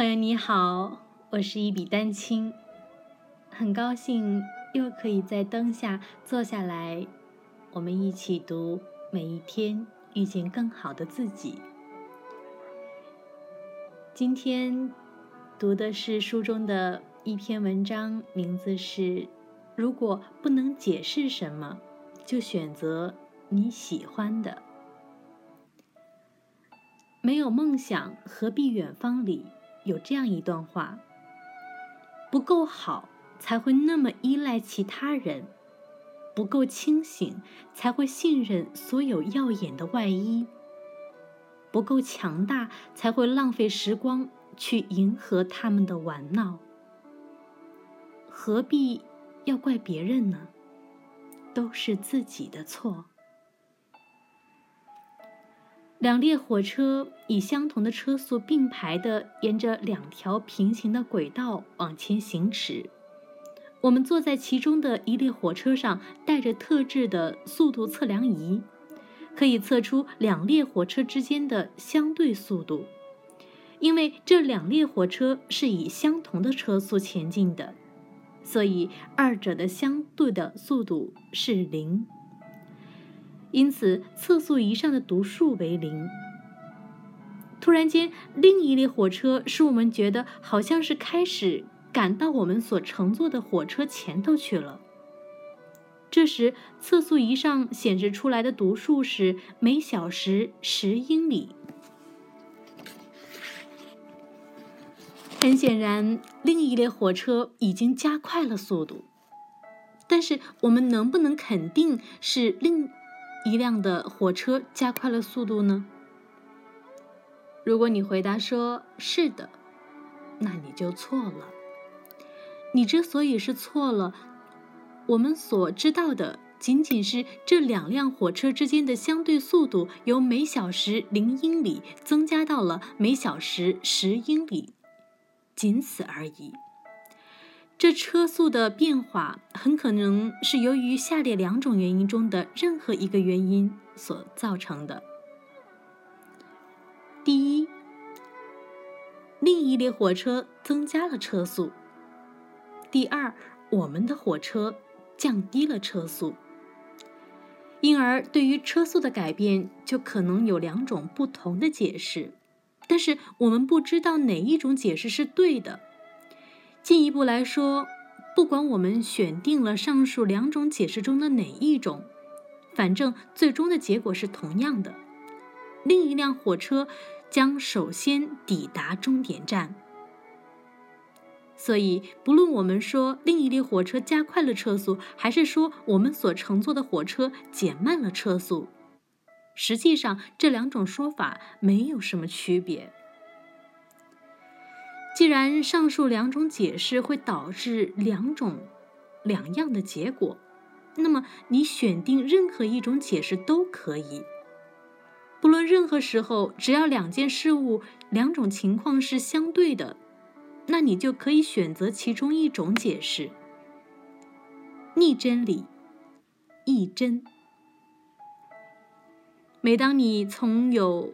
朋友你好，我是一笔丹青，很高兴又可以在灯下坐下来，我们一起读每一天遇见更好的自己。今天读的是书中的一篇文章，名字是“如果不能解释什么，就选择你喜欢的”。没有梦想，何必远方里？有这样一段话：不够好，才会那么依赖其他人；不够清醒，才会信任所有耀眼的外衣；不够强大，才会浪费时光去迎合他们的玩闹。何必要怪别人呢？都是自己的错。两列火车以相同的车速并排地沿着两条平行的轨道往前行驶。我们坐在其中的一列火车上，带着特制的速度测量仪，可以测出两列火车之间的相对速度。因为这两列火车是以相同的车速前进的，所以二者的相对的速度是零。因此，测速仪上的读数为零。突然间，另一列火车使我们觉得好像是开始赶到我们所乘坐的火车前头去了。这时，测速仪上显示出来的读数是每小时十英里。很显然，另一列火车已经加快了速度。但是，我们能不能肯定是另？一辆的火车加快了速度呢？如果你回答说是的，那你就错了。你之所以是错了，我们所知道的仅仅是这两辆火车之间的相对速度由每小时零英里增加到了每小时十英里，仅此而已。这车速的变化很可能是由于下列两种原因中的任何一个原因所造成的：第一，另一列火车增加了车速；第二，我们的火车降低了车速。因而，对于车速的改变，就可能有两种不同的解释，但是我们不知道哪一种解释是对的。进一步来说，不管我们选定了上述两种解释中的哪一种，反正最终的结果是同样的。另一辆火车将首先抵达终点站。所以，不论我们说另一列火车加快了车速，还是说我们所乘坐的火车减慢了车速，实际上这两种说法没有什么区别。既然上述两种解释会导致两种两样的结果，那么你选定任何一种解释都可以。不论任何时候，只要两件事物、两种情况是相对的，那你就可以选择其中一种解释。逆真理，亦真。每当你从有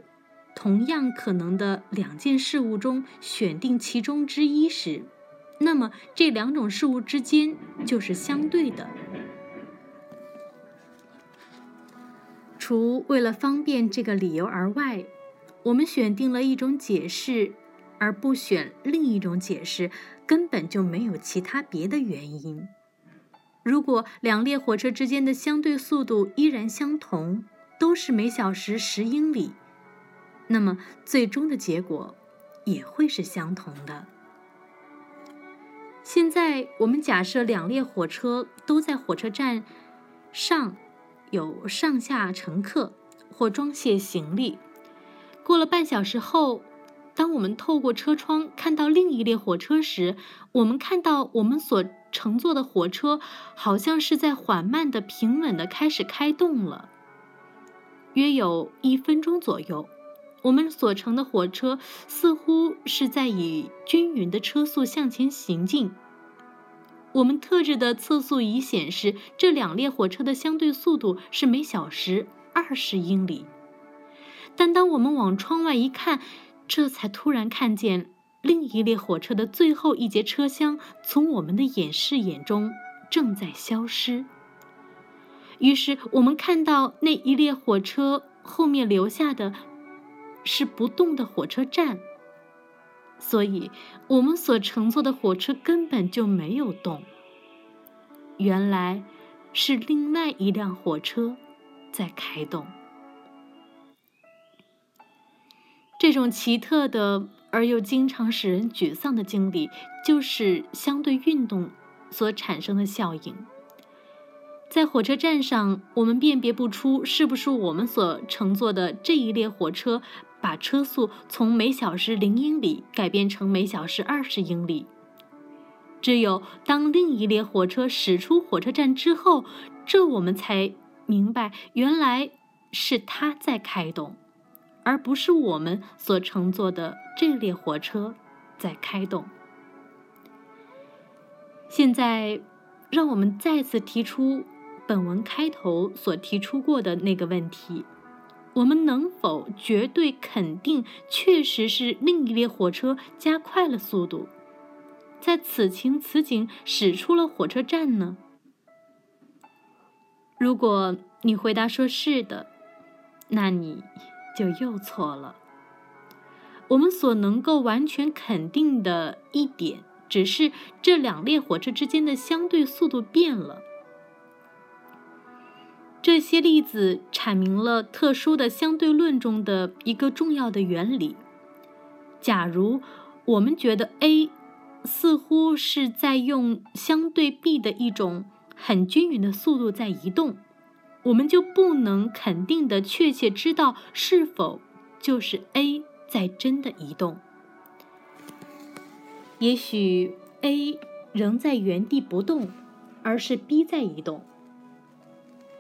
同样可能的两件事物中选定其中之一时，那么这两种事物之间就是相对的。除为了方便这个理由而外，我们选定了一种解释，而不选另一种解释，根本就没有其他别的原因。如果两列火车之间的相对速度依然相同，都是每小时十英里。那么，最终的结果也会是相同的。现在，我们假设两列火车都在火车站上有上下乘客或装卸行李。过了半小时后，当我们透过车窗看到另一列火车时，我们看到我们所乘坐的火车好像是在缓慢的、平稳的开始开动了，约有一分钟左右。我们所乘的火车似乎是在以均匀的车速向前行进。我们特制的测速仪显示，这两列火车的相对速度是每小时二十英里。但当我们往窗外一看，这才突然看见另一列火车的最后一节车厢从我们的眼视眼中正在消失。于是，我们看到那一列火车后面留下的是不动的火车站。所以，我们所乘坐的火车根本就没有动。原来，是另外一辆火车在开动。这种奇特的而又经常使人沮丧的经历，就是相对运动所产生的效应。在火车站上，我们辨别不出是不是我们所乘坐的这一列火车。把车速从每小时零英里改变成每小时二十英里。只有当另一列火车驶出火车站之后，这我们才明白，原来是它在开动，而不是我们所乘坐的这列火车在开动。现在，让我们再次提出本文开头所提出过的那个问题。我们能否绝对肯定，确实是另一列火车加快了速度，在此情此景驶出了火车站呢？如果你回答说是的，那你就又错了。我们所能够完全肯定的一点，只是这两列火车之间的相对速度变了。这些例子阐明了特殊的相对论中的一个重要的原理。假如我们觉得 A 似乎是在用相对 B 的一种很均匀的速度在移动，我们就不能肯定的确切知道是否就是 A 在真的移动。也许 A 仍在原地不动，而是 B 在移动。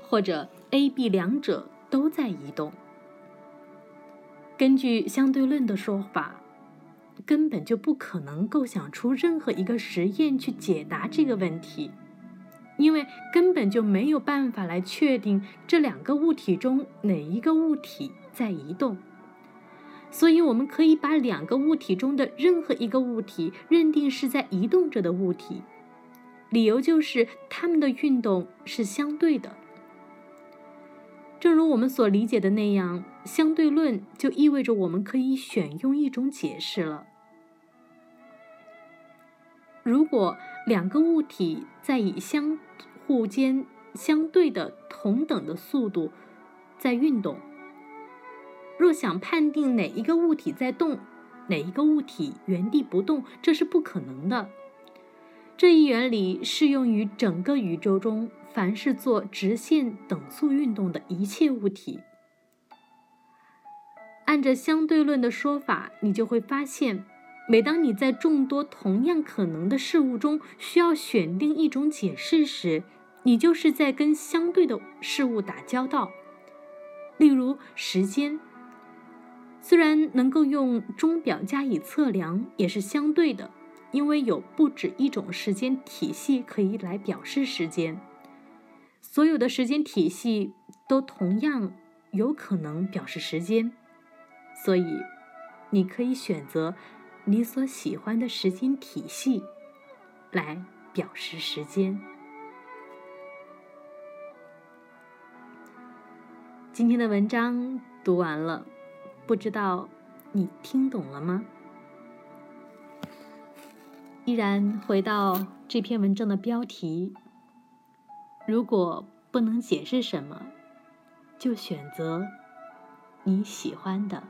或者 A、B 两者都在移动。根据相对论的说法，根本就不可能构想出任何一个实验去解答这个问题，因为根本就没有办法来确定这两个物体中哪一个物体在移动。所以，我们可以把两个物体中的任何一个物体认定是在移动着的物体，理由就是它们的运动是相对的。正如我们所理解的那样，相对论就意味着我们可以选用一种解释了。如果两个物体在以相互间相对的同等的速度在运动，若想判定哪一个物体在动，哪一个物体原地不动，这是不可能的。这一原理适用于整个宇宙中。凡是做直线等速运动的一切物体，按着相对论的说法，你就会发现，每当你在众多同样可能的事物中需要选定一种解释时，你就是在跟相对的事物打交道。例如，时间虽然能够用钟表加以测量，也是相对的，因为有不止一种时间体系可以来表示时间。所有的时间体系都同样有可能表示时间，所以你可以选择你所喜欢的时间体系来表示时间。今天的文章读完了，不知道你听懂了吗？依然回到这篇文章的标题。如果不能解释什么，就选择你喜欢的。